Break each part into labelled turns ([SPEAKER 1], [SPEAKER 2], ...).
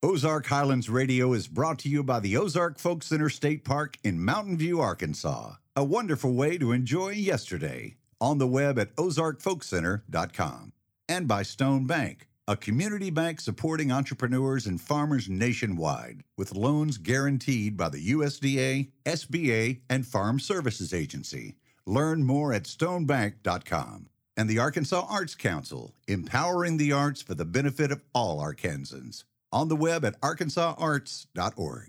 [SPEAKER 1] Ozark Highlands Radio is brought to you by the Ozark Folk Center State Park in Mountain View, Arkansas. A wonderful way to enjoy yesterday. On the web at ozarkfolkcenter.com. And by Stone Bank, a community bank supporting entrepreneurs and farmers nationwide with loans guaranteed by the USDA, SBA, and Farm Services Agency. Learn more at stonebank.com. And the Arkansas Arts Council, empowering the arts for the benefit of all Arkansans. On the web at arkansasarts.org.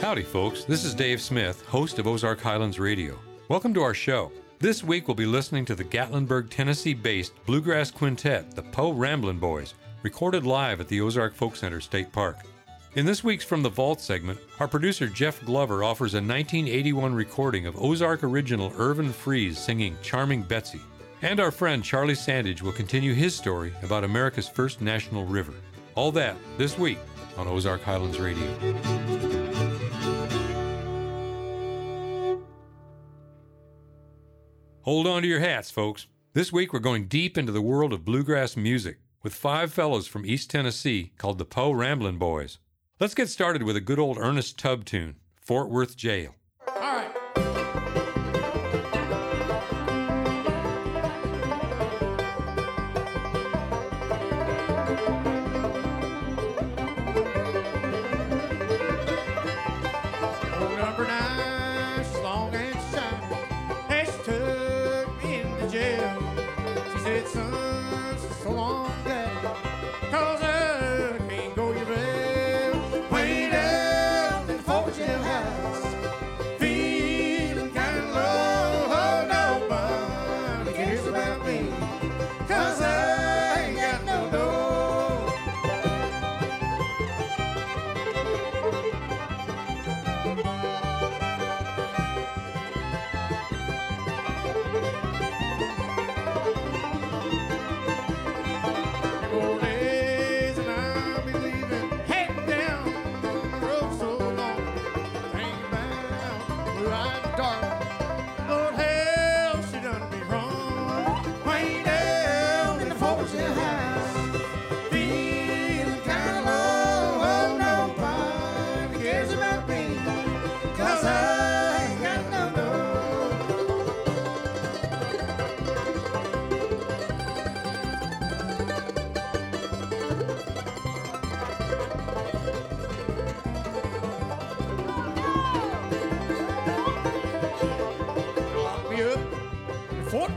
[SPEAKER 2] Howdy, folks. This is Dave Smith, host of Ozark Highlands Radio. Welcome to our show. This week we'll be listening to the Gatlinburg, Tennessee based bluegrass quintet, the Po' Ramblin' Boys, recorded live at the Ozark Folk Center State Park. In this week's From the Vault segment, our producer Jeff Glover offers a 1981 recording of Ozark original Irvin Freeze singing Charming Betsy. And our friend Charlie Sandage will continue his story about America's first national river. All that this week on Ozark Highlands Radio. Hold on to your hats, folks. This week we're going deep into the world of bluegrass music with five fellows from East Tennessee called the Po' Ramblin' Boys. Let's get started with a good old Ernest Tubb tune, Fort Worth Jail.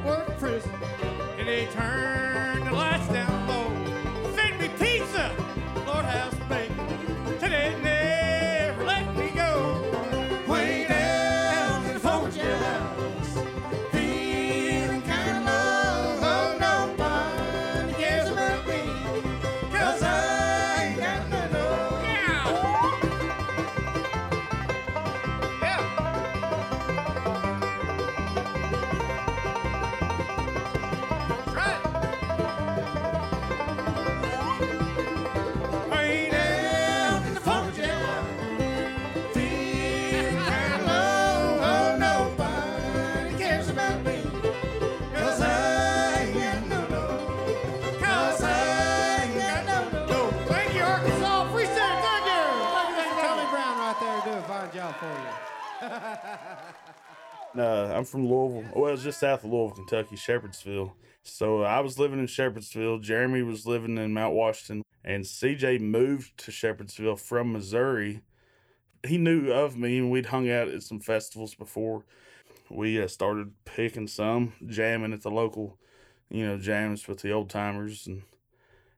[SPEAKER 3] Worth prison, and they turned
[SPEAKER 4] Uh, I'm from Louisville. Well, it's just south of Louisville, Kentucky, Shepherdsville. So I was living in Shepherdsville. Jeremy was living in Mount Washington, and CJ moved to Shepherdsville from Missouri. He knew of me, and we'd hung out at some festivals before. We uh, started picking some, jamming at the local, you know, jams with the old timers, and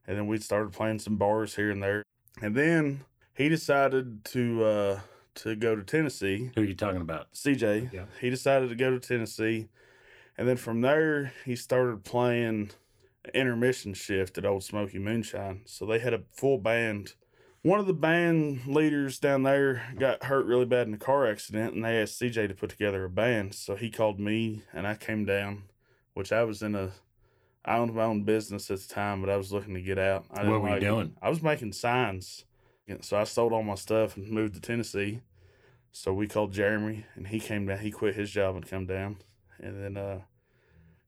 [SPEAKER 4] and then we started playing some bars here and there. And then he decided to uh, to go to Tennessee.
[SPEAKER 5] Who are you talking about?
[SPEAKER 4] CJ.
[SPEAKER 5] Yeah.
[SPEAKER 4] He decided to go to Tennessee. And then from there, he started playing intermission shift at Ole Smoky Moonshine. So they had a full band. One of the band leaders down there got hurt really bad in a car accident, and they asked CJ to put together a band. So he called me, and I came down, which I was in a. I owned my own business at the time, but I was looking to get out. I
[SPEAKER 5] What were you
[SPEAKER 4] like it.
[SPEAKER 5] doing?
[SPEAKER 4] I was making signs. So I sold all my stuff and moved to Tennessee. So we called Jeremy, and he came down. He quit his job and come down, and then uh,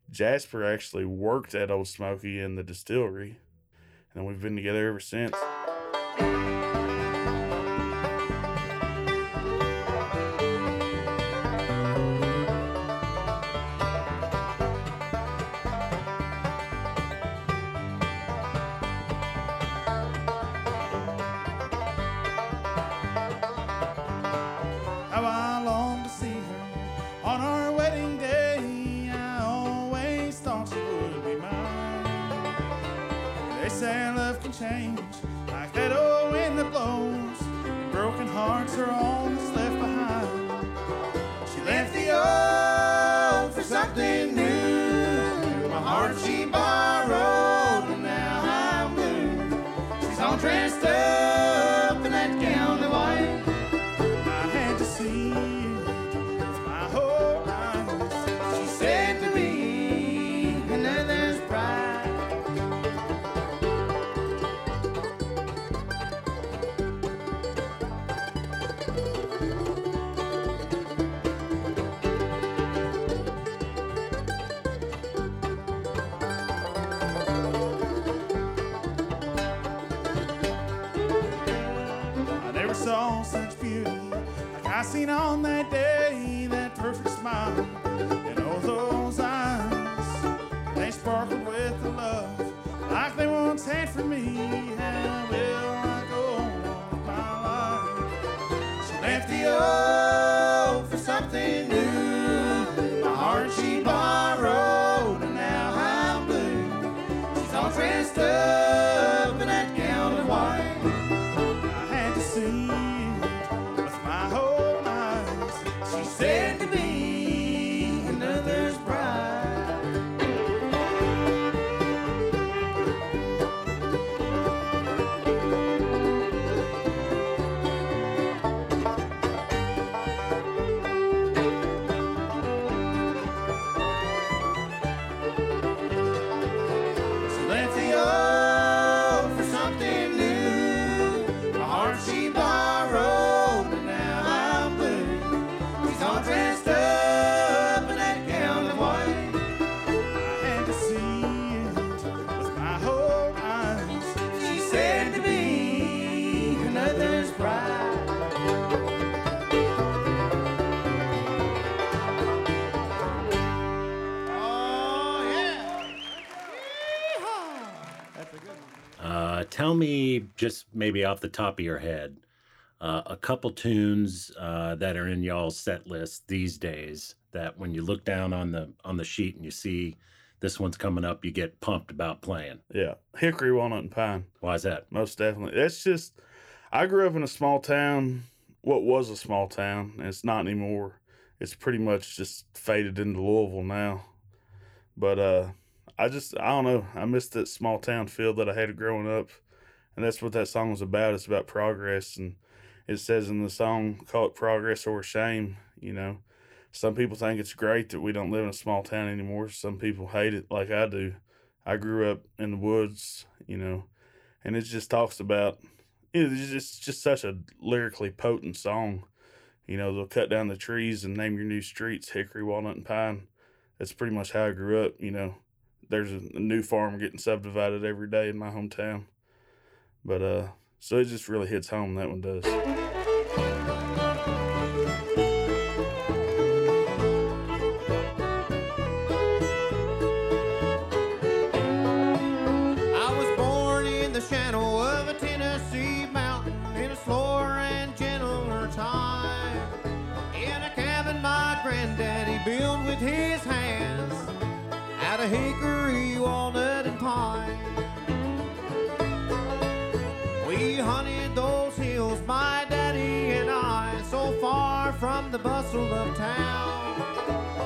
[SPEAKER 4] Jasper actually worked at Ole Smoky in the distillery, and we've been together ever since.
[SPEAKER 6] Say love can change like that old wind that blows. Broken hearts are all that's left behind. She left the old for something new. My heart she borrowed, seen on that day, that perfect smile and all those eyes. They sparkled with the love like they once had for me.
[SPEAKER 5] Just maybe off the top of your head, uh, a couple tunes uh, that are in y'all's set list these days. That when you look down on the on the sheet and you see this one's coming up, you get pumped about playing.
[SPEAKER 4] Yeah, hickory, walnut, and pine.
[SPEAKER 5] Why is that?
[SPEAKER 4] Most definitely. That's just. I grew up in a small town. What was a small town, and it's not anymore. It's pretty much just faded into Louisville now. But uh, I just I don't know. I missed that small town feel that I had growing up, and that's what that song was about. It's about progress, and it says in the song, "Call it progress or shame." You know, some people think it's great that we don't live in a small town anymore. Some people hate it, like I do. I grew up in the woods, you know, and it just talks about it's just just such a lyrically potent song. You know, they'll cut down the trees and name your new streets hickory, walnut, and pine. That's pretty much how I grew up. You know, there's a, a new farm getting subdivided every day in my hometown. But uh, so it just really hits home. That one does.
[SPEAKER 7] I was born in the shadow of a Tennessee mountain in a slower and gentler time. In a cabin my granddaddy built with his hands out of hickory, walnut, and pine. We hunted those hills, my daddy and I, so far from the bustle of town.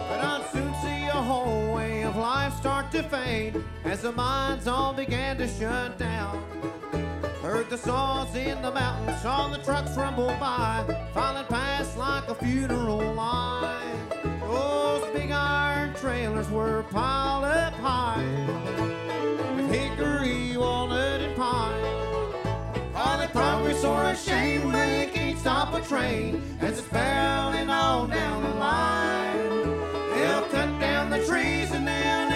[SPEAKER 7] But I'd soon see a whole way of life start to fade as the mines all began to shut down. Heard the saws in the mountains, saw the trucks rumble by, filing past like a funeral line. Those big iron trailers were piled up high or a shame, but you can't stop a train as it's barreling on down the line. They'll cut down the trees and they'll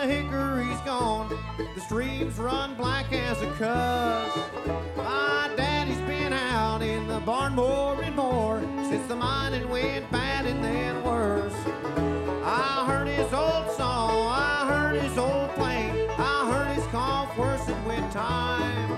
[SPEAKER 7] the hickory's gone. The streams run black as a cuss. My daddy's been out in the barn more and more since the mining went bad and then worse. I heard his old song, I heard his old play, I heard his cough worsen with time.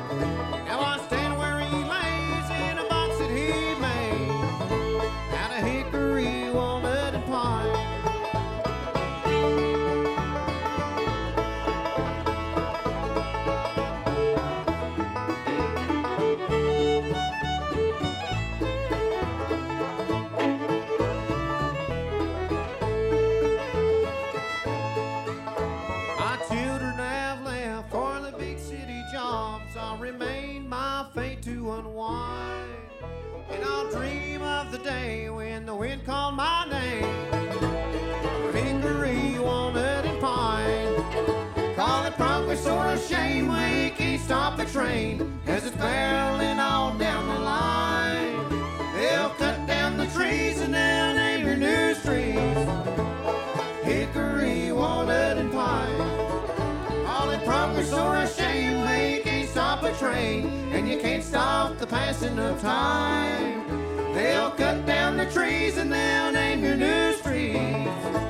[SPEAKER 7] Unwind. And I'll dream of the day when the wind called my name. Hickory, walnut, and pine. Call it progress or a shame. We can't stop the train as it's barreling on down the line. They'll cut down the trees and they'll name your new streets. Hickory, walnut, and pine. All in progress or a shame, we can't stop a train, you can't stop the passing of time. They'll cut down the trees and they'll name your new streets.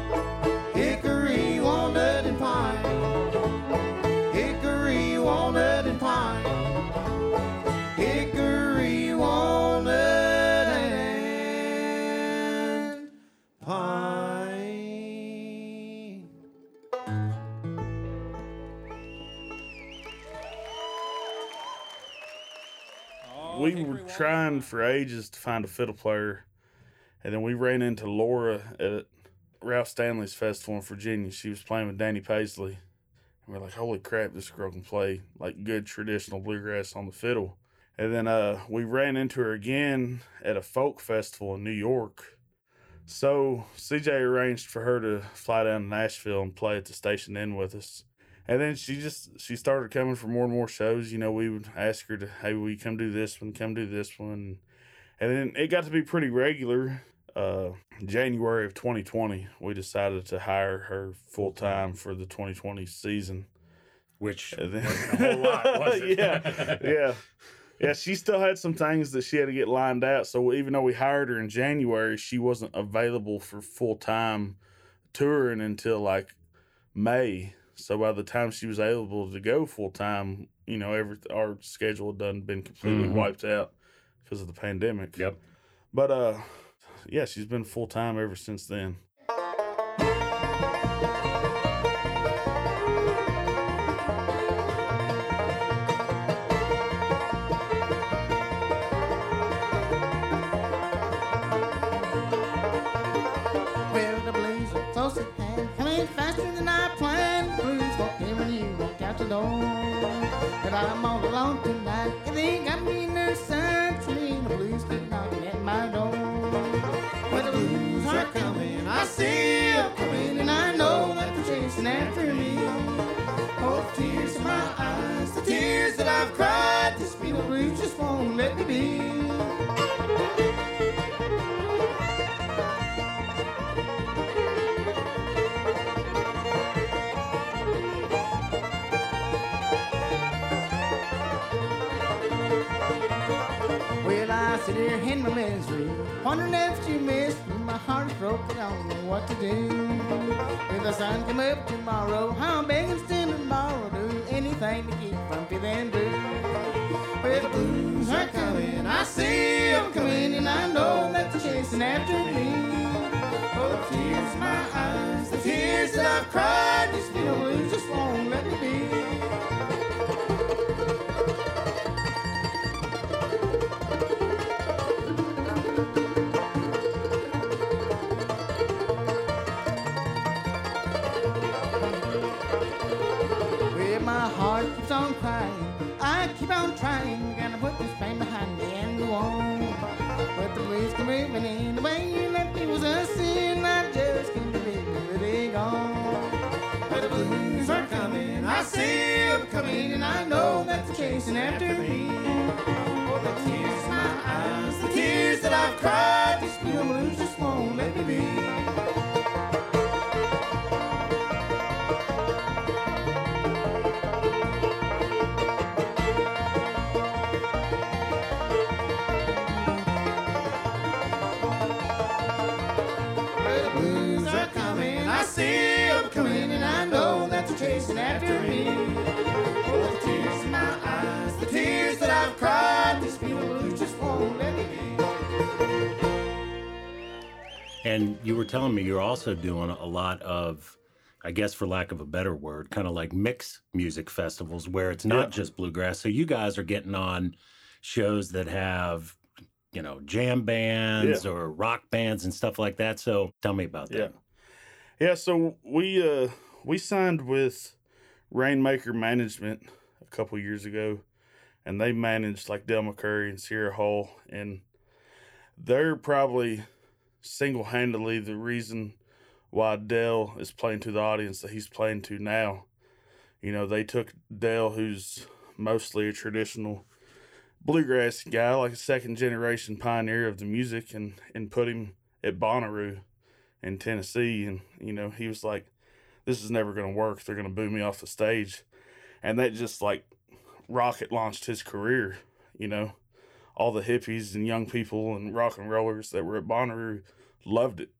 [SPEAKER 4] Trying for ages to find a fiddle player, and then we ran into Laura at Ralph Stanley's festival in Virginia. She was playing with Danny Paisley, and we're like, "Holy crap, this girl can play like good traditional bluegrass on the fiddle." And then uh, we ran into her again at a folk festival in New York. So CJ arranged for her to fly down to Nashville and play at the Station Inn with us. And then she just she started coming for more and more shows. You know, we would ask her to, hey, will you come do this one? Come do this one. And then it got to be pretty regular. Uh, January of 2020, we decided to hire her full time for the 2020 season.
[SPEAKER 5] Which
[SPEAKER 4] And then-
[SPEAKER 5] wasn't a whole lot, was it?
[SPEAKER 4] yeah, yeah, yeah. She still had some things that she had to get lined out. So even though we hired her in January, she wasn't available for full time touring until like May. So by the time she was able to go full time, you know, every our schedule had done been completely
[SPEAKER 5] Mhm.
[SPEAKER 4] wiped out because of the pandemic.
[SPEAKER 5] Yep.
[SPEAKER 4] But uh, yeah, she's been full time ever since then.
[SPEAKER 8] See them coming, and I know that they're chasing after me. Oh, tears in my eyes, the tears that I've cried, this beat of blues just won't let me be. Sit here in my misery, wondering if you missed me. Heart is broken, I don't know what to do. If the sun come up tomorrow? I'm begging still tomorrow. Do anything to keep from feeling blue. Well, the blues are coming, I see them coming, and I know that they're chasing after me. Oh, the tears in my eyes, the tears that I've cried, this little blues just won't let me be. Keep on trying. Gonna put this pain behind me and go on. But the blues come moving in the way you left me was a sin. I just can't believe where they gone. But the blues are coming. I see them coming, and I know that they're chasing after me. Oh, the tears in my eyes, the tears that I've cried. Chasing after me. Oh, the tears in my eyes, the tears that I've cried, these people blues just won't let me be.
[SPEAKER 5] And you were telling me you're also doing a lot of, I guess, for lack of a better word, kind of like mix music festivals where it's not
[SPEAKER 4] Yeah.
[SPEAKER 5] just bluegrass. So you guys are getting on shows that have, you know, jam bands or rock bands and stuff like that. So tell me about
[SPEAKER 4] Yeah.
[SPEAKER 5] that.
[SPEAKER 4] Yeah, so we uh we signed with Rainmaker Management a couple years ago and they managed like Del McCoury and Sierra Hull and they're probably single handedly the reason why Del is playing to the audience that he's playing to now. You know, they took Del who's mostly a traditional bluegrass guy, like a second generation pioneer of the music and and put him at Bonnaroo in Tennessee, and you know he was like, "This is never going to work. They're going to boo me off the stage," and that just like rocket launched his career. You know, all the hippies and young people and rock and rollers that were at Bonnaroo loved it.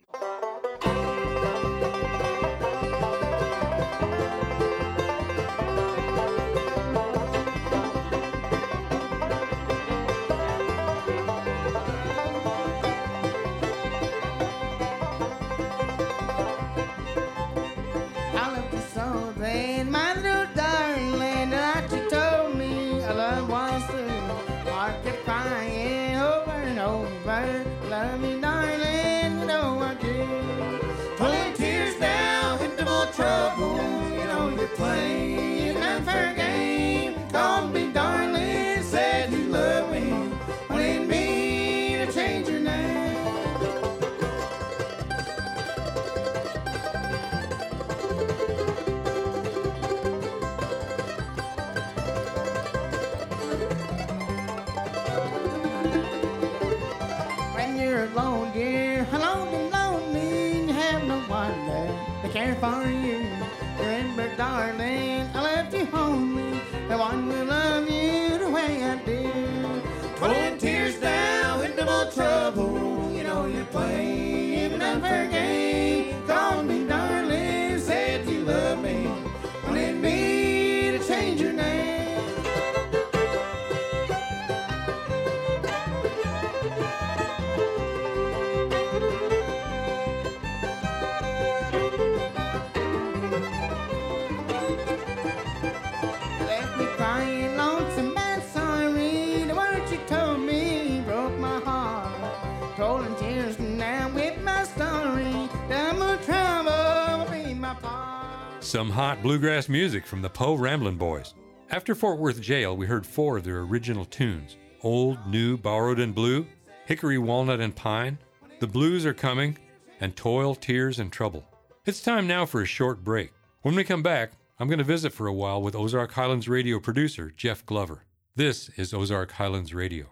[SPEAKER 8] No one will love you the way I do. Pulling tears down into more trouble. You know you're playing an unfair game.
[SPEAKER 2] Some hot bluegrass music from the Po' Ramblin' Boys. After Fort Worth Jail, we heard four of their original tunes Old, New, Borrowed, and Blue, Hickory, Walnut, and Pine, The Blues Are Coming, and Toil, Tears, and Trouble. It's time now for a short break. When we come back, I'm going to visit for a while with Ozark Highlands radio producer Jeff Glover. This is Ozark Highlands Radio.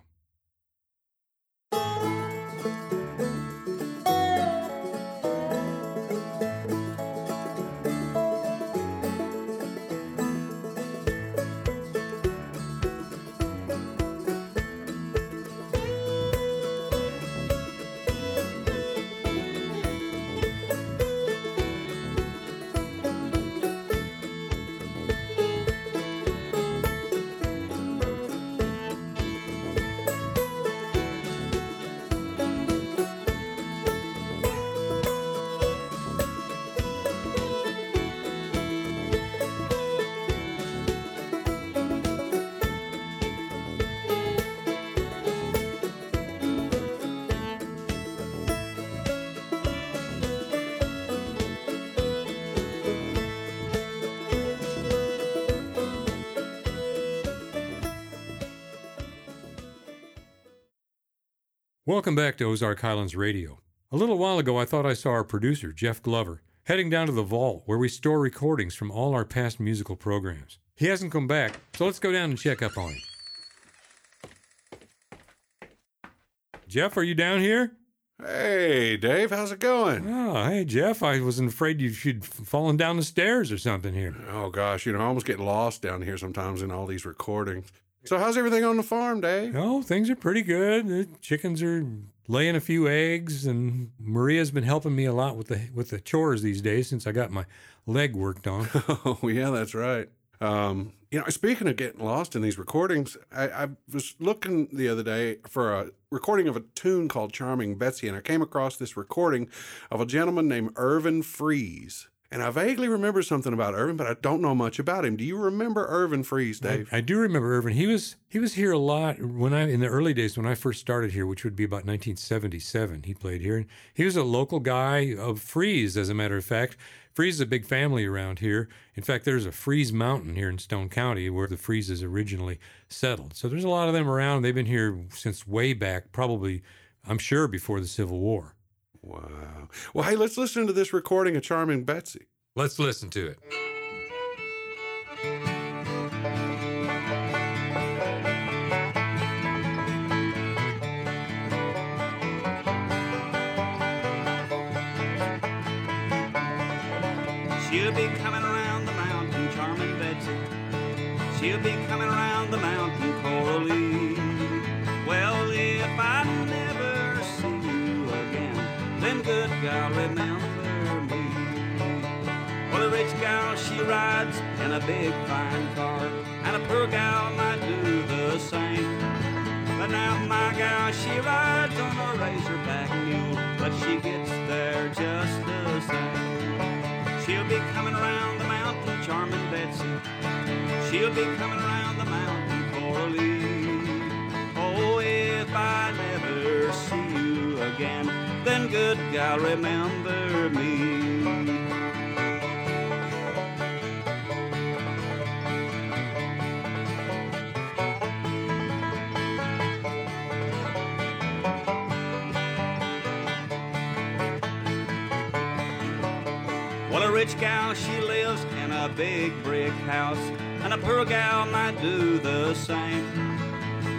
[SPEAKER 2] Welcome back to Ozark Highlands Radio. A little while ago, I thought I saw our producer, Jeff Glover, heading down to the vault where we store recordings from all our past musical programs. He hasn't come back, so let's go down and check up on him. Jeff, are you down here?
[SPEAKER 9] Hey, Dave, how's it going?
[SPEAKER 2] Oh, hey, Jeff. I wasn't afraid you should fallen down the stairs or something here.
[SPEAKER 9] Oh, gosh, you know, I almost get lost down here sometimes in all these recordings. So, how's everything on the farm, Dave?
[SPEAKER 2] No, things are pretty good. The chickens are laying a few eggs, and Maria's been helping me a lot with the with the chores these days since I got my leg worked on.
[SPEAKER 9] Oh, yeah, that's right. Um, you know, speaking of getting lost in these recordings, I, I was looking the other day for a recording of a tune called Charming Betsy, and I came across this recording of a gentleman named Irvin Freeze. And I vaguely remember something about Irvin, but I don't know much about him. Do you remember Irvin Freeze, Dave?
[SPEAKER 2] I, I do remember Irvin. He was he was here a lot when I in the early days when I first started here, which would be about 1977. He played here, he was a local guy of Freeze, as a matter of fact. Freeze is a big family around here. In fact, there's a Freeze Mountain here in Stone County where the Freezes originally settled. So there's a lot of them around. They've been here since way back, probably I'm sure before the Civil War.
[SPEAKER 9] Wow. Well, hey, let's listen to this recording of Charming Betsy.
[SPEAKER 2] Let's listen to it.
[SPEAKER 10] She'll be coming around the mountain, charming Betsy. She'll be coming around God, remember me. Well, a rich gal, she rides in a big fine car, and a poor gal might do the same. But now my gal, she rides on a razorback mule, but she gets there just the same. She'll be coming around the mountain, charming Betsy. She'll be coming around the mountain, Coralie. Oh, if I never see you again, then good gal, remember me. Well, a rich gal, she lives in a big brick house, and a poor gal might do the same.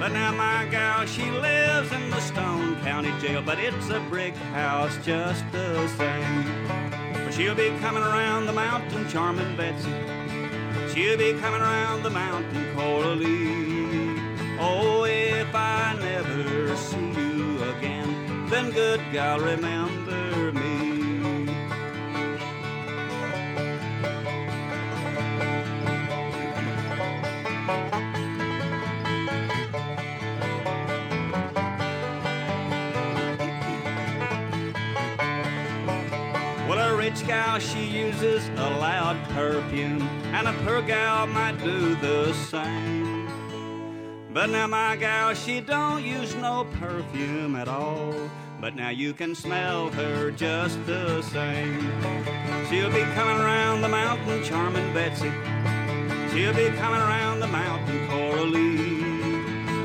[SPEAKER 10] But now my gal, she lives in the Stone County Jail, but it's a brick house just the same. But she'll be coming around the mountain, charming Betsy. She'll be coming around the mountain, Coralie. Oh, if I never see you again, then good gal, remember me. She uses a loud perfume, and a poor gal might do the same. But now my gal, she don't use no perfume at all. But now you can smell her just the same. She'll be coming around the mountain, charming Betsy. She'll be coming around the mountain, Coralie.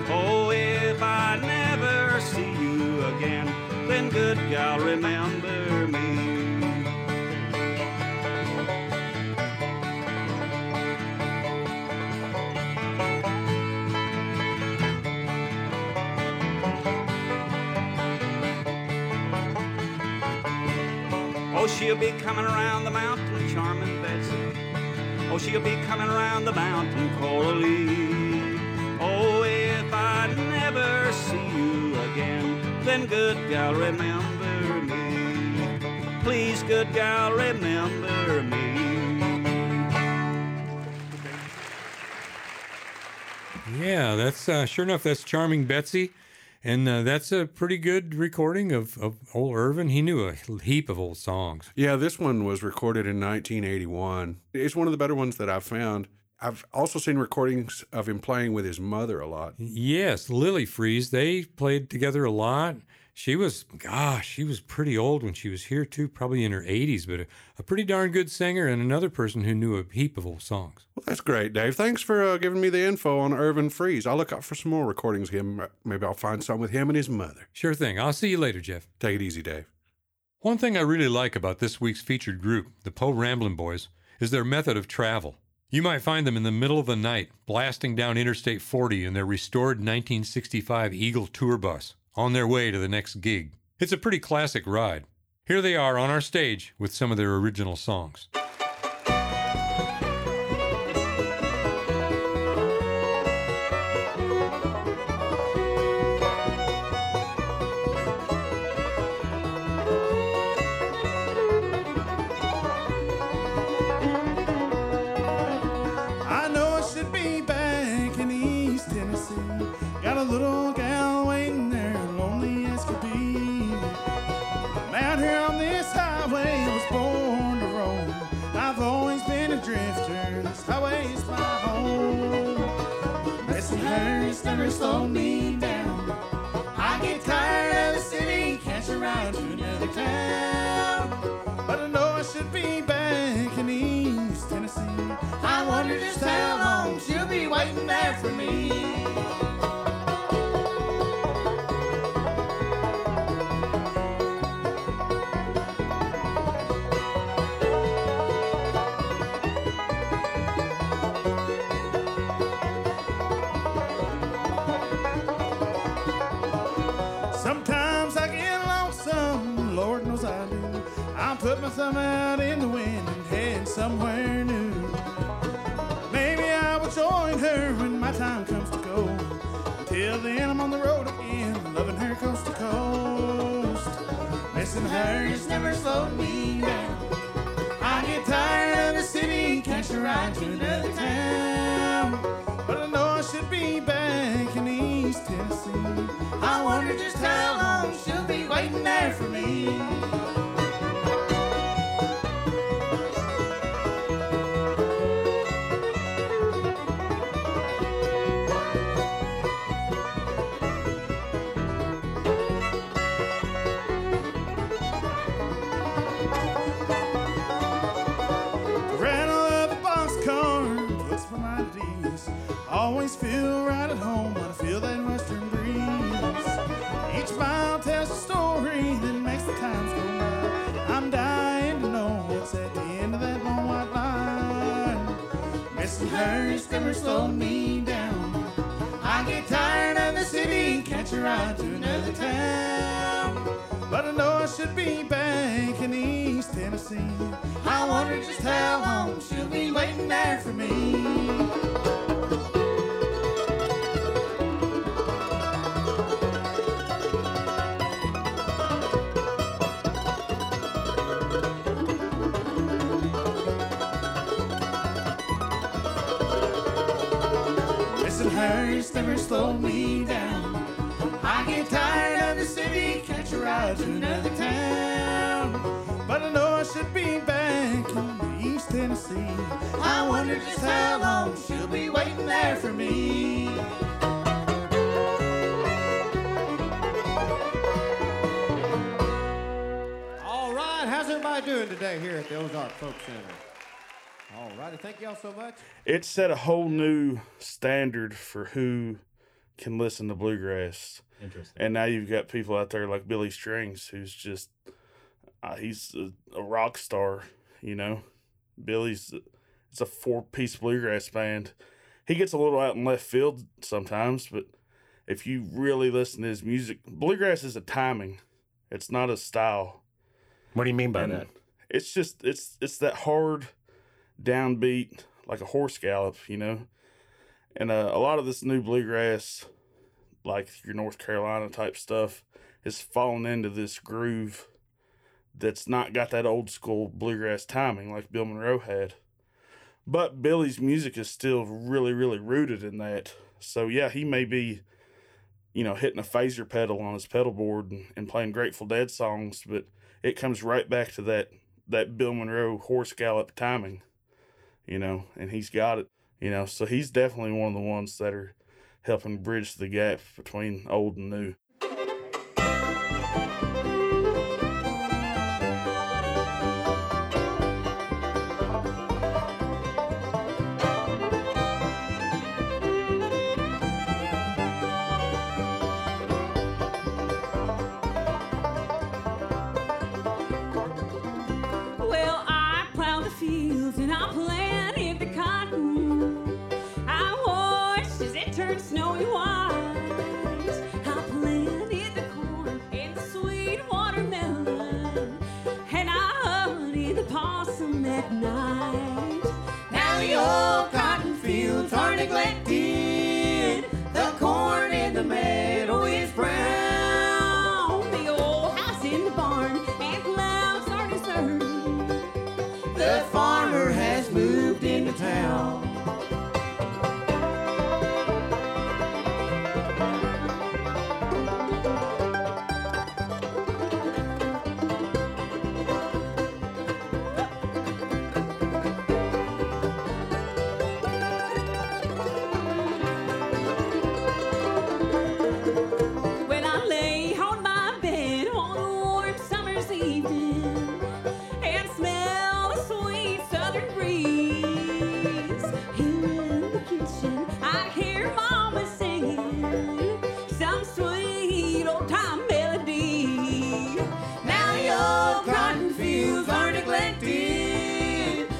[SPEAKER 10] Oh, if I never see you again, then good gal, remember she'll be coming around the mountain, charming Betsy. Oh, she'll be coming around the mountain, Coralie. Oh, if I never see you again, then good gal, remember me. Please, good gal, remember me.
[SPEAKER 2] Yeah, that's uh, sure enough. That's charming Betsy, and uh, that's a pretty good recording of, of old Irvin. He knew a heap of old songs.
[SPEAKER 9] Yeah, this one was recorded in 1981. It's one of the better ones that I've found. I've also seen recordings of him playing with his mother a lot.
[SPEAKER 2] Yes, Lily Freeze. They played together a lot. She was, gosh, she was pretty old when she was here too, probably in her 80s, but a, a pretty darn good singer and another person who knew a heap of old songs.
[SPEAKER 9] Well, that's great, Dave. Thanks for uh, giving me the info on Irvin Freeze. I'll look out for some more recordings of him. Maybe I'll find some with him and his mother.
[SPEAKER 2] Sure thing. I'll see you later, Jeff.
[SPEAKER 9] Take it easy, Dave.
[SPEAKER 2] One thing I really like about this week's featured group, the Po' Ramblin' Boys, is their method of travel. You might find them in the middle of the night, blasting down Interstate 40 in their restored 1965 Eagle tour bus, on their way to the next gig. It's a pretty classic ride. Here they are on our stage with some of their original songs.
[SPEAKER 6] Never slowed me down. I get tired of the city, catch a ride to another town. But I know I should be back in East Tennessee. I wonder just how long she'll be waiting there for me. Put my thumb out in the wind and head somewhere new. Maybe I will join her when my time comes to go. Until then, I'm on the road again, loving her coast to coast. Missing her has never slowed me down. I get tired of the city, and catch a ride to another town. But I know I should be back in East Tennessee. I wonder just how long she'll be waiting there for me. Always feel right at home when I feel that western breeze. Each mile tells a story that makes the times go by. I'm dying to know what's at the end of that long white line. Missing her has never slowed me down. I get tired of the city, catch a ride to another town. But I know I should be back in East Tennessee. I wonder just how long she'll be waiting there for me. Slowed me down. I get tired of the city, catch a ride to another town. But I know I should be back in East Tennessee. I wonder just how long she'll be waiting there for me.
[SPEAKER 7] All right, how's everybody doing today here at the Ozark Folk Center? All righty, thank y'all so much.
[SPEAKER 4] It set a whole new standard for who can listen to bluegrass.
[SPEAKER 5] Interesting.
[SPEAKER 4] And now you've got people out there like Billy Strings, who's just uh, he's a, a rock star. You know, Billy's it's a four piece bluegrass band. He gets a little out in left field sometimes, but if you really listen to his music, bluegrass is a timing. It's not a style.
[SPEAKER 5] What do you mean by
[SPEAKER 4] And
[SPEAKER 5] that?
[SPEAKER 4] It's just it's it's that hard downbeat like a horse gallop, you know. And uh, a lot of this new bluegrass, like your North Carolina type stuff, is falling into this groove that's not got that old school bluegrass timing like Bill Monroe had. But Billy's music is still really, really rooted in that. So yeah, he may be, you know, hitting a phaser pedal on his pedal board and, and playing Grateful Dead songs, but it comes right back to that that Bill Monroe horse gallop timing, you know, and he's got it, you know. So he's definitely one of the ones that are helping bridge the gap between old and new.
[SPEAKER 7] Neglected. The corn in the meadow is brown.
[SPEAKER 11] The old house in the barn and clouds are deserted.
[SPEAKER 7] The farmer has moved into town.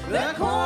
[SPEAKER 7] The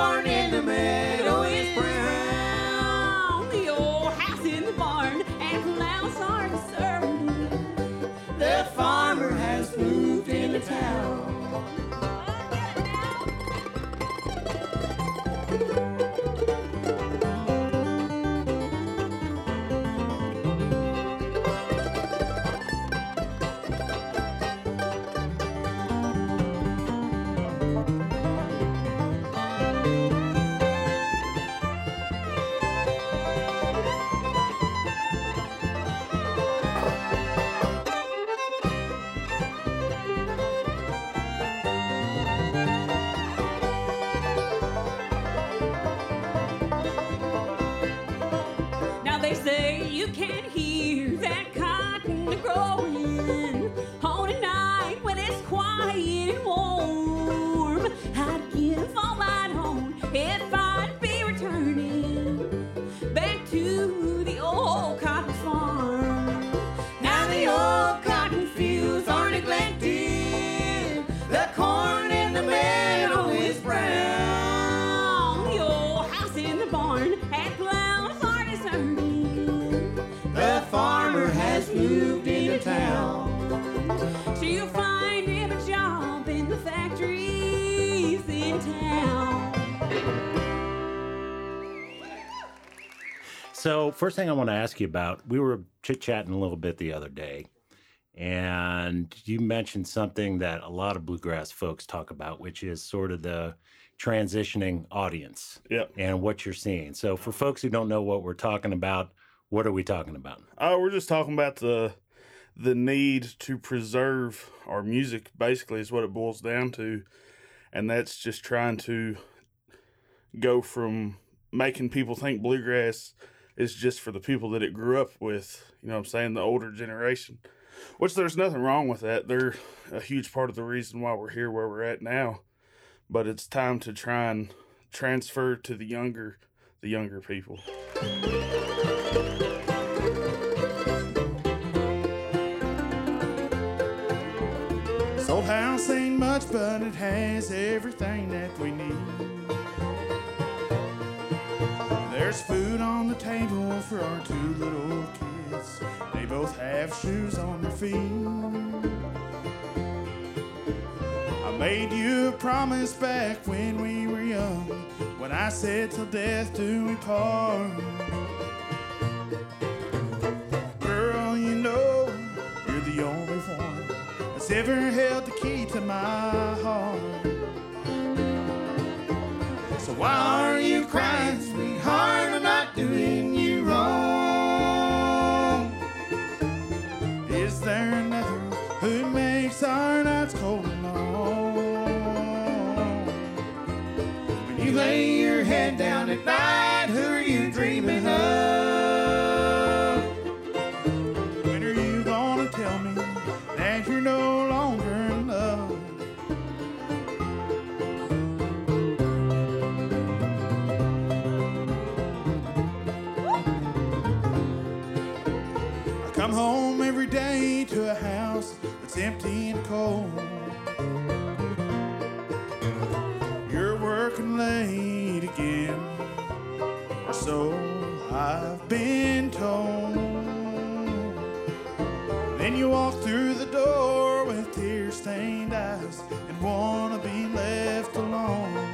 [SPEAKER 11] So,
[SPEAKER 5] first thing I want to ask you about, we were chit chatting a little bit the other day, and you mentioned something that a lot of bluegrass folks talk about, which is sort of the transitioning audience
[SPEAKER 4] Yep.
[SPEAKER 5] and what you're seeing. So, for folks who don't know what we're talking about, what are we talking about?
[SPEAKER 4] Oh, we're just talking about the the need to preserve our music. Basically, is what it boils down to, and that's just trying to go from making people think bluegrass is just for the people that it grew up with. You know, what I'm saying the older generation, which there's nothing wrong with that. They're a huge part of the reason why we're here where we're at now. But it's time to try and transfer to the younger, the younger people.
[SPEAKER 6] This old house ain't much, but it has everything that we need. There's food on the table for our two little kids. They both have shoes on their feet. I made you a promise back when we were young, when I said till death do we part. Girl, you know you're the only one that's ever held the key to my heart. So why are you crying, head night, who are you dreaming of? When are you gonna tell me that you're no longer in love? I come home every day to a house that's empty and cold. You're working late so I've been told. Then you walk through the door with tear stained eyes and wanna be left alone.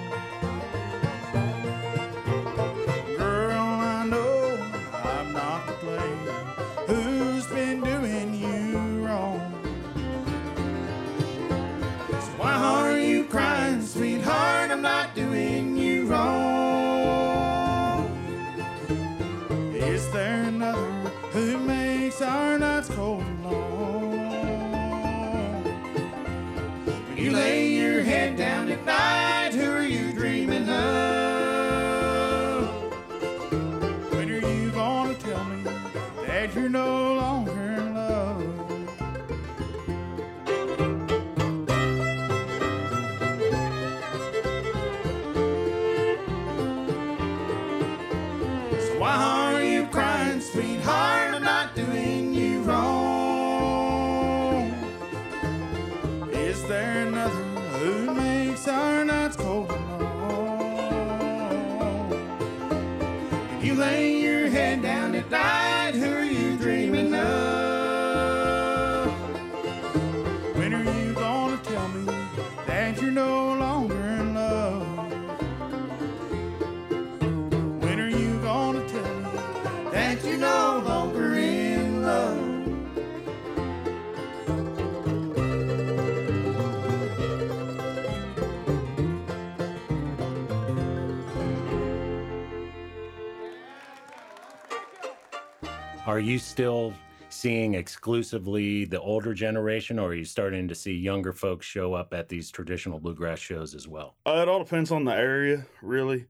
[SPEAKER 6] Are you
[SPEAKER 5] still seeing exclusively the older generation, or are you starting to see younger folks show up at these traditional bluegrass shows as well?
[SPEAKER 4] Uh, it all depends on the area, really.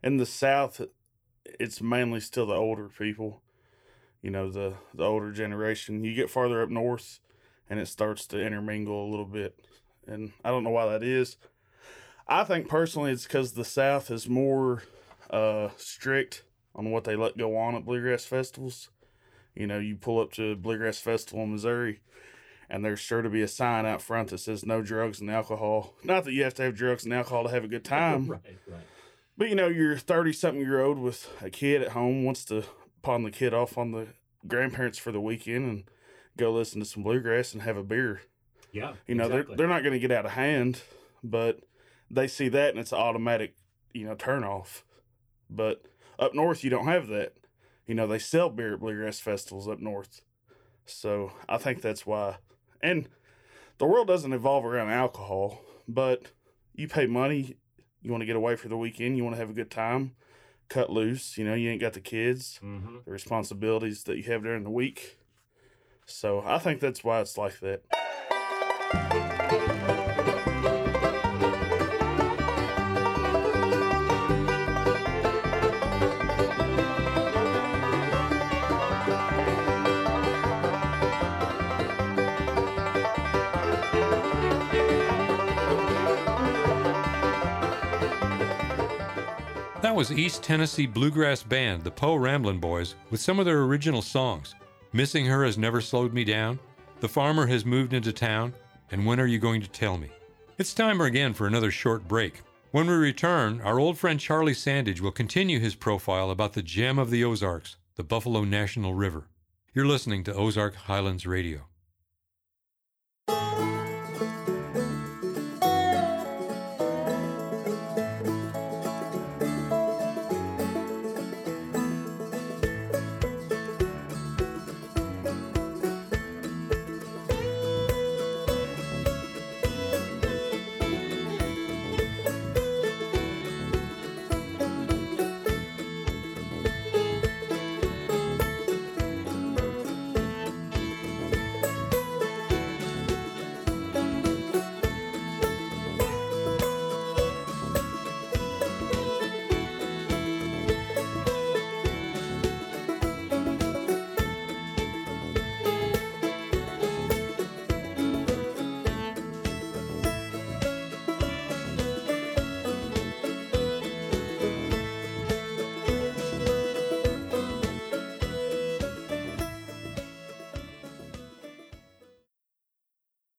[SPEAKER 4] In the South, it's mainly still the older people. You know, the the older generation. You get farther up north, and it starts to intermingle a little bit, and I don't know why that is. I think personally, it's because the South is more uh, strict on what they let go on at bluegrass festivals. You know, you pull up to bluegrass festival in Missouri, and there's sure to be a sign out front that says no drugs and alcohol. Not that you have to have drugs and alcohol to have a good time,
[SPEAKER 5] right, right.
[SPEAKER 4] but you know, you're 30 something year old with a kid at home wants to pawn the kid off on the grandparents for the weekend and go listen to some bluegrass and have a beer.
[SPEAKER 5] Yeah.
[SPEAKER 4] You know,
[SPEAKER 5] exactly.
[SPEAKER 4] they're they're not going to get out of hand, but they see that and it's an automatic, you know, turn off. But up north, you don't have that. You know, they sell beer at bluegrass festivals up north, so I think that's why. And the world doesn't evolve around alcohol, but you pay money, you want to get away for the weekend, you want to have a good time, cut loose. You know, you ain't got the kids,
[SPEAKER 5] Mhm.
[SPEAKER 4] the responsibilities that you have during the week. So I think that's why it's like that.
[SPEAKER 2] That was East Tennessee Bluegrass Band, the Po' Ramblin' Boys, with some of their original songs. Missing Her Has Never Slowed Me Down, The Farmer Has Moved Into Town, and When Are You Going to Tell Me? It's time again for another short break. When we return, our old friend Charlie Sandage will continue his profile about the gem of the Ozarks, the Buffalo National River. You're listening to Ozark Highlands Radio.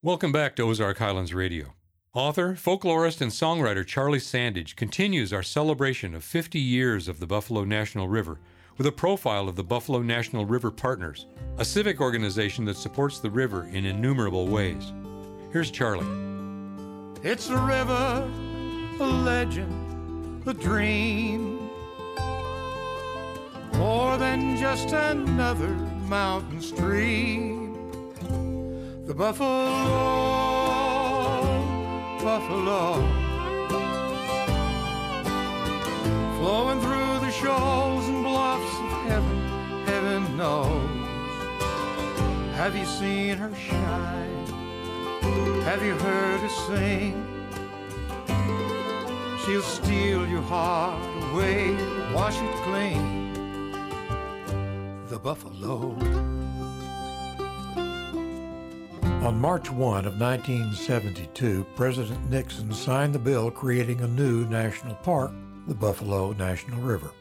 [SPEAKER 2] Welcome back to Ozark Highlands Radio. Author, folklorist, and songwriter Charlie Sandage continues our celebration of 50 years of the Buffalo National River with a profile of the Buffalo National River Partners, a civic organization that supports the river in innumerable ways. Here's Charlie.
[SPEAKER 6] It's a river, a legend, a dream. More than just another mountain stream. The Buffalo, Buffalo. Flowing through the shoals and bluffs of heaven, heaven knows. Have you seen her shine? Have you heard her sing? She'll steal your heart away, wash it clean. The buffalo.
[SPEAKER 12] On March 1 of 1972, President Nixon signed the bill creating a new national park, the Buffalo National River.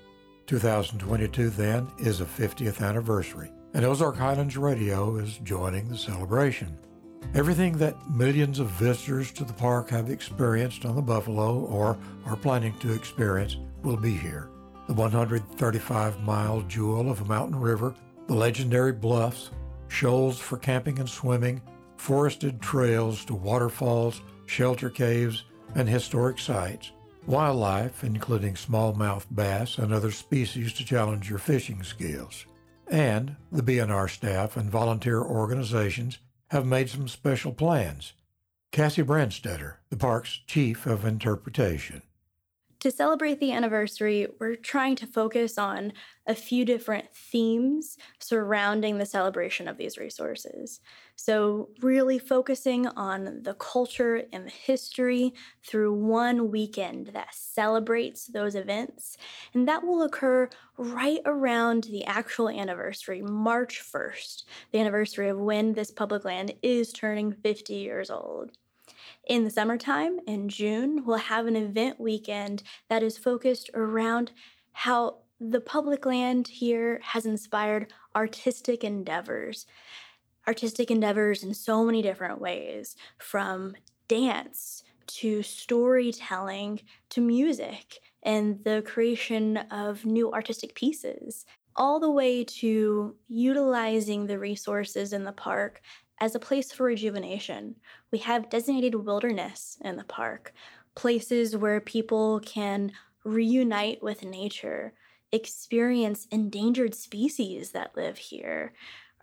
[SPEAKER 12] 2022 then is a 50th anniversary, and Ozark Highlands Radio is joining the celebration. Everything that millions of visitors to the park have experienced on the Buffalo or are planning to experience will be here. The 135 mile jewel of a mountain river, the legendary bluffs, shoals for camping and swimming, forested trails to waterfalls, shelter caves, and historic sites, wildlife, including smallmouth bass and other species to challenge your fishing skills. And the BNR staff and volunteer organizations have made some special plans. Cassie Brandstetter, the park's chief of interpretation.
[SPEAKER 13] To celebrate the anniversary, we're trying to focus on a few different themes surrounding the celebration of these resources. So, really focusing on the culture and the history through one weekend that celebrates those events. And that will occur right around the actual anniversary, March 1st, the anniversary of when this public land is turning 50 years old. In the summertime, in June, we'll have an event weekend that is focused around how the public land here has inspired artistic endeavors. Artistic endeavors in so many different ways, from dance to storytelling to music and the creation of new artistic pieces, all the way to utilizing the resources in the park as a place for rejuvenation. We have designated wilderness in the park, places where people can reunite with nature, experience endangered species that live here,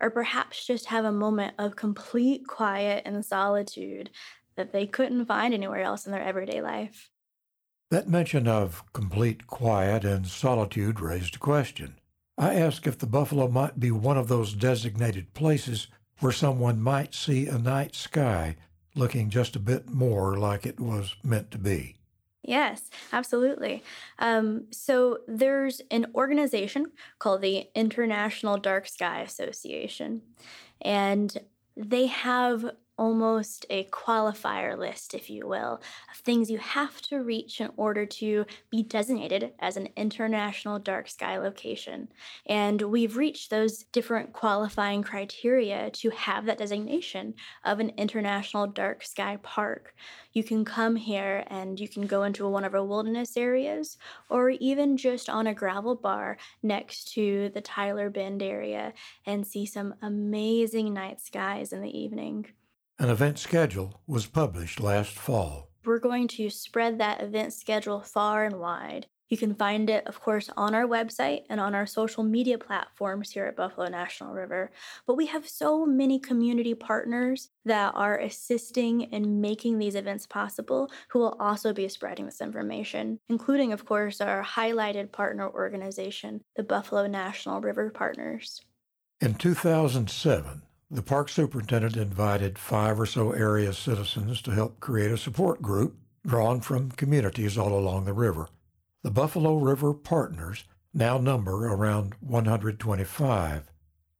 [SPEAKER 13] or perhaps just have a moment of complete quiet and solitude that they couldn't find anywhere else in their everyday life.
[SPEAKER 12] That mention of complete quiet and solitude raised a question. I asked if the buffalo might be one of those designated places where someone might see a night sky looking just a bit more like it was meant to be.
[SPEAKER 13] Yes, absolutely. Um, so there's an organization called the International Dark Sky Association, and they have almost a qualifier list, if you will, of things you have to reach in order to be designated as an international dark sky location. And we've reached those different qualifying criteria to have that designation of an international dark sky park. You can come here and you can go into one of our wilderness areas or even just on a gravel bar next to the Tyler Bend area and see some amazing night skies in the evening.
[SPEAKER 12] An event schedule was published last fall.
[SPEAKER 13] We're going to spread that event schedule far and wide. You can find it, of course, on our website and on our social media platforms here at Buffalo National River. But we have so many community partners that are assisting in making these events possible who will also be spreading this information, including, of course, our highlighted partner organization, the Buffalo National River Partners.
[SPEAKER 12] In 2007, the park superintendent invited five or so area citizens to help create a support group drawn from communities all along the river. The Buffalo River Partners now number around 125.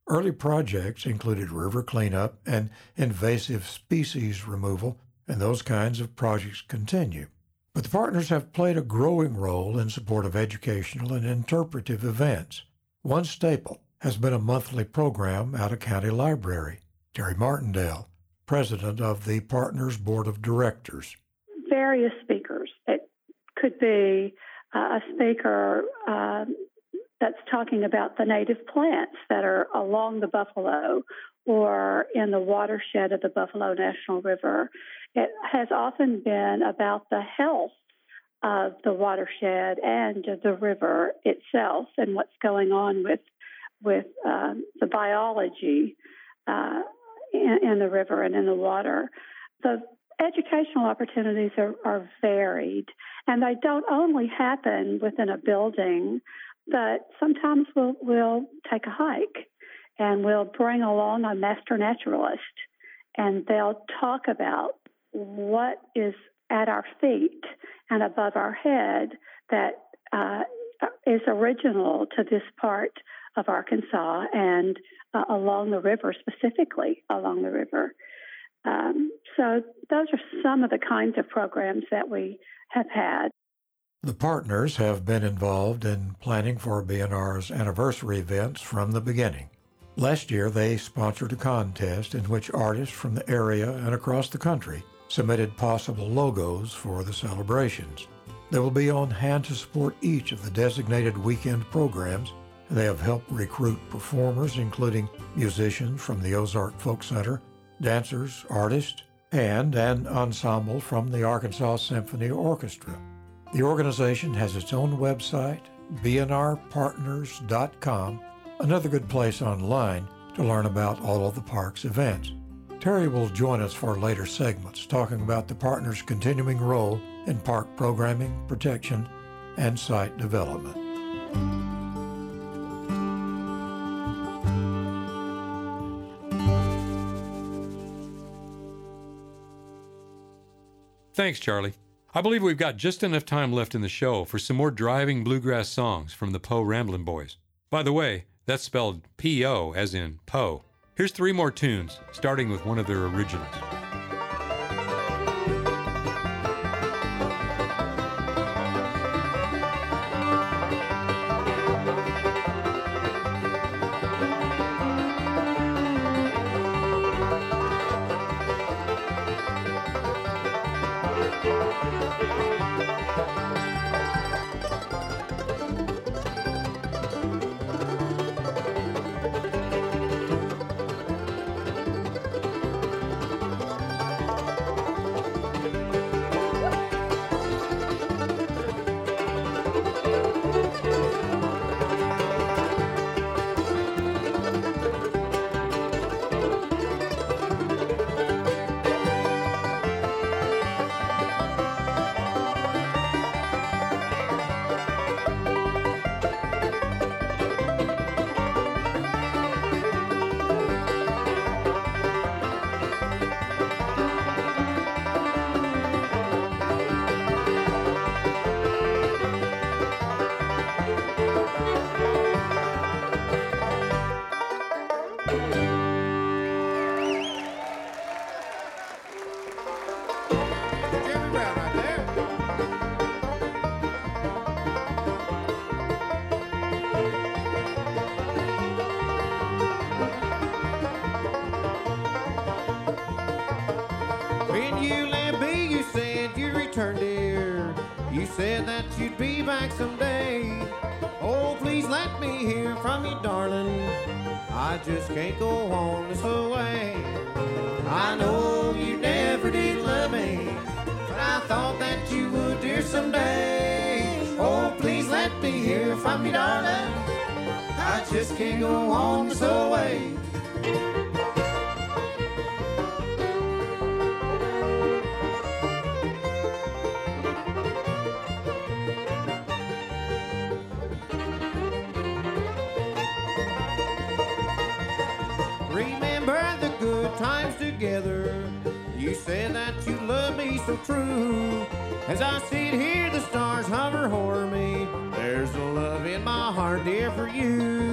[SPEAKER 12] Early projects included river cleanup and invasive species removal, and those kinds of projects continue. But the partners have played a growing role in support of educational and interpretive events. One staple has been a monthly program at a county library. Terry Martindale, president of the Partners Board of Directors.
[SPEAKER 14] Various speakers. It could be uh, a speaker uh, that's talking about the native plants that are along the Buffalo or in the watershed of the Buffalo National River. It has often been about the health of the watershed and the river itself and what's going on with with um, the biology uh, in, in, the river and in the water. The educational opportunities are, are varied, and they don't only happen within a building, but sometimes we'll, we'll take a hike and we'll bring along a master naturalist, and they'll talk about what is at our feet and above our head that uh, is original to this part of Arkansas and uh, along the river, specifically along the river. Um, so, those are some of the kinds of programs that we have had.
[SPEAKER 12] The partners have been involved in planning for BNR's anniversary events from the beginning. Last year, they sponsored a contest in which artists from the area and across the country submitted possible logos for the celebrations. They will be on hand to support each of the designated weekend programs they have helped recruit performers, including musicians from the Ozark Folk Center, dancers, artists, and an ensemble from the Arkansas Symphony Orchestra. The organization has its own website, bnrpartners.com, another good place online to learn about all of the park's events. Terry will join us for later segments talking about the partner's continuing role in park programming, protection, and site development.
[SPEAKER 2] Thanks, Charlie. I believe we've got just enough time left in the show for some more driving bluegrass songs from the Po' Ramblin' Boys. By the way, that's spelled P O as in Poe. Here's three more tunes, starting with one of their originals.
[SPEAKER 7] Just can't go on this way. Remember the good times together. You said that you love me so true. As I sit here, the stars hover o'er me. There's a love in my heart, dear, for you.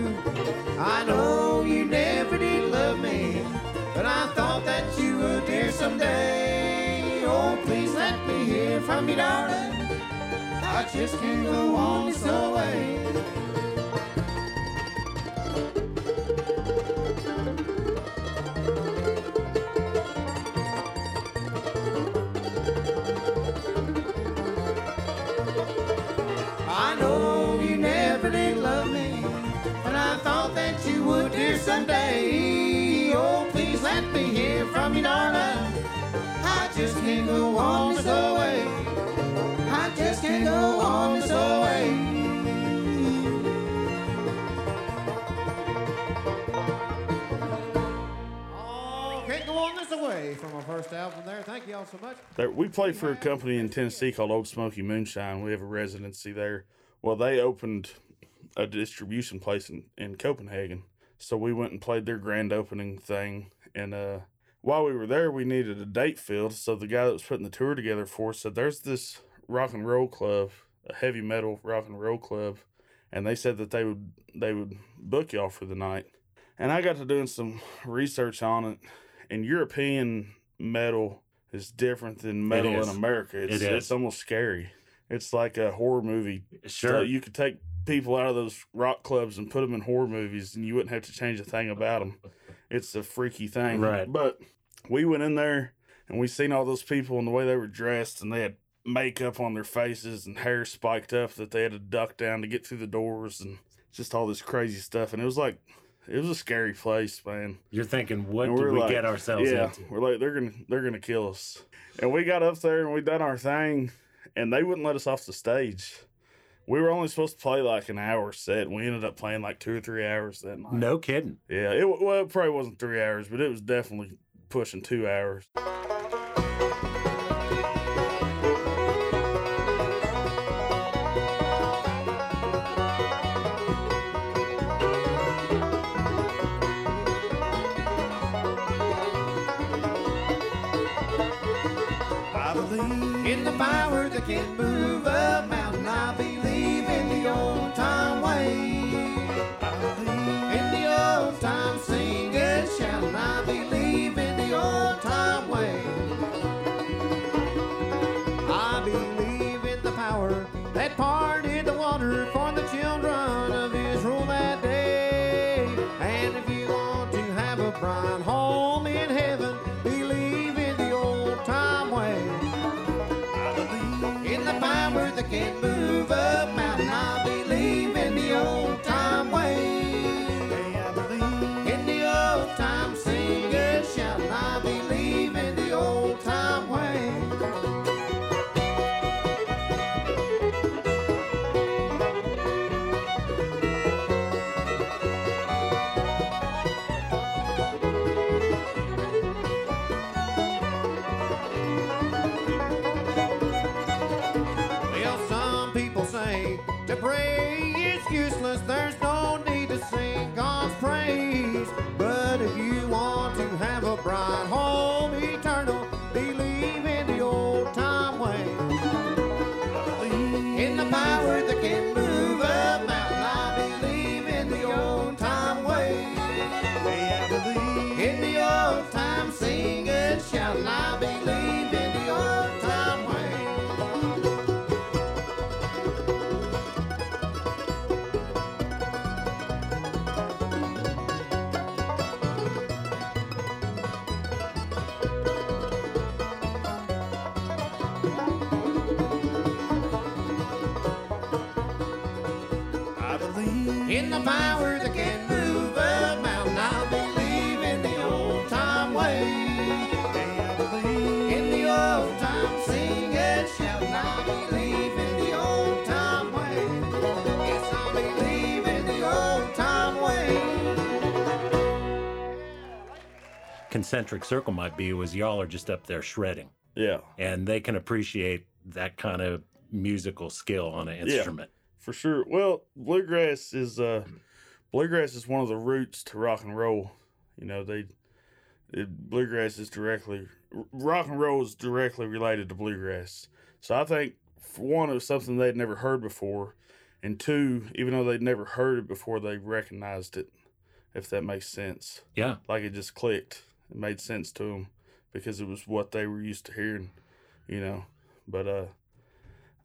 [SPEAKER 7] I know you never did love me, but I thought that you would, dear, someday. Oh, please let me hear from you, darling. I just can't go on this way. Someday. Oh, please let me hear from you, darling. I just can't go on this way. I just can't go on this way. Oh, can't go on this way from our first album there. Thank you all so much.
[SPEAKER 4] There, we play for a company in Tennessee called Ole Smoky Moonshine. We have a residency there. Well, they opened a distribution place in, in Copenhagen. So we went and played their grand opening thing. And uh, while we were there, we needed a date filled. So the guy that was putting the tour together for us said, There's this rock and roll club, a heavy metal rock and roll club. And they said that they would they would book y'all for the night. And I got to doing some research on it. And European metal is different than metal in. America. It's,
[SPEAKER 5] It is.
[SPEAKER 4] it's almost scary. It's like a horror movie.
[SPEAKER 5] Sure.
[SPEAKER 4] So you could take people out of those rock clubs and put them in horror movies, and you wouldn't have to change a thing about them. It's a freaky thing.
[SPEAKER 5] Right.
[SPEAKER 4] But we went in there and we seen all those people and the way they were dressed, and they had makeup on their faces and hair spiked up that they had to duck down to get through the doors, and just all this crazy stuff. And it was like, it was a scary place, man.
[SPEAKER 5] You're thinking, what did we
[SPEAKER 4] like-
[SPEAKER 5] get ourselves
[SPEAKER 4] yeah,
[SPEAKER 5] into?
[SPEAKER 4] We're like, they're gonna they're gonna kill us. And we got up there and we done our thing, and they wouldn't let us off the stage we were only supposed to play like an hour set. We ended up playing like two or three hours that night.
[SPEAKER 5] No kidding.
[SPEAKER 4] Yeah, it, well, it probably wasn't three hours, but it was definitely pushing two hours.
[SPEAKER 7] in the power that can move a mountain. I'll be can move a mountain, I believe in the old time way. I believe in the old time in the power that can move a mountain. I believe in the old time way. I believe in the old time singing, shouting. I believe in the old time way. Yes, I believe in the old time way.
[SPEAKER 5] Concentric circle might be was y'all are just up there shredding.
[SPEAKER 4] Yeah.
[SPEAKER 5] And they can appreciate that kind of musical skill on an instrument.
[SPEAKER 4] For sure. Well, bluegrass is uh, bluegrass is one of the roots to rock and roll. You know, they it, bluegrass is directly rock and roll is directly related to bluegrass. So I think for one, it was something they'd never heard before, and two, even though they'd never heard it before, they recognized it. If that makes sense.
[SPEAKER 5] Yeah.
[SPEAKER 4] Like it just clicked. It made sense to them because it was what they were used to hearing. You know, but uh.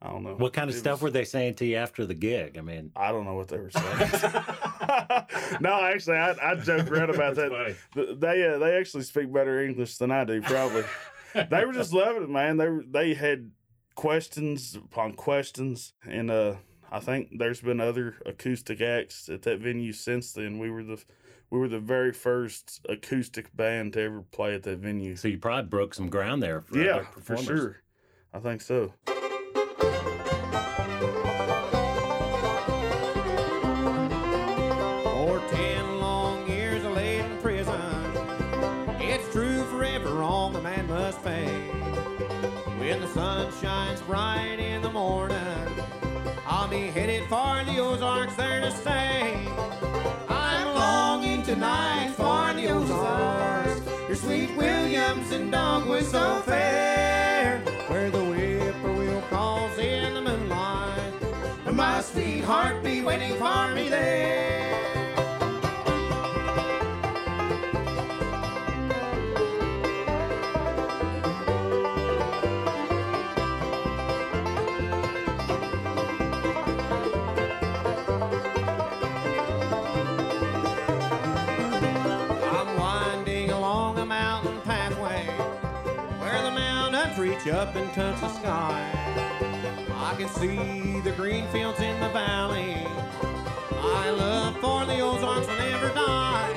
[SPEAKER 4] I don't know.
[SPEAKER 5] What kind of
[SPEAKER 4] It
[SPEAKER 5] stuff
[SPEAKER 4] was-
[SPEAKER 5] were they saying to you after the gig? I mean,
[SPEAKER 4] I don't know what they were saying. no, actually, I, I joke around about that. Th- They uh, they actually speak better English than I do, probably. they were just loving it, man. They were, they had questions upon questions, and uh, I think there's been other acoustic acts at that venue since then. We were the we were the very first acoustic band to ever play at that venue.
[SPEAKER 5] so you probably broke some ground there. For
[SPEAKER 4] yeah, for sure. I think so.
[SPEAKER 7] Headed for the Ozarks there to stay. I'm longing tonight for the Ozarks. Your sweet Williams and Dogwood so fair, where the whippoorwill calls in the moonlight, and my sweetheart be waiting for me there. Reach up and touch the sky. I can see the green fields in the valley. My love for the Ozarks will never die.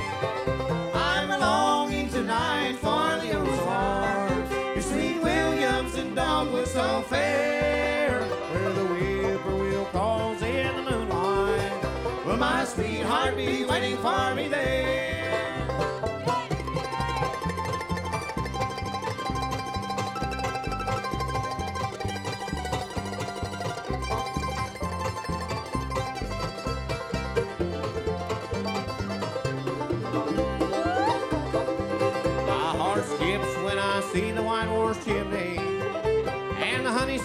[SPEAKER 7] I'm longing tonight for the Ozarks. Your sweet Williams and Dogwood so fair, where the whippoorwill calls in the moonlight. Will my sweetheart be waiting for me there?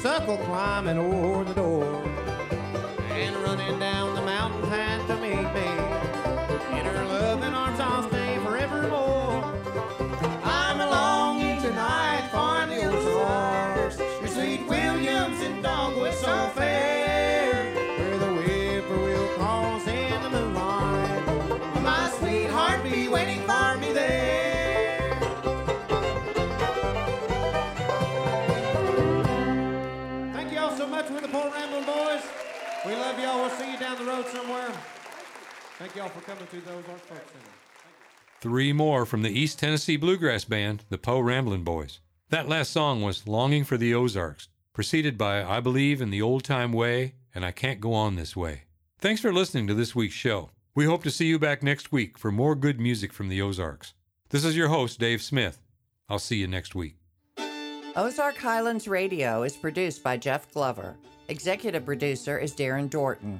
[SPEAKER 7] Honeysuckle climbing o'er the road somewhere. Thank y'all for coming to the Ozark Folk Center.
[SPEAKER 2] Three more from the East Tennessee Bluegrass Band, the Po' Ramblin' Boys. That last song was Longing for the Ozarks, preceded by I Believe in the Old Time Way and I Can't Go On This Way. Thanks for listening to this week's show. We hope to see you back next week for more good music from the Ozarks. This is your host, Dave Smith. I'll see you next week.
[SPEAKER 15] Ozark Highlands Radio is produced by Jeff Glover. Executive producer is Darren Dorton.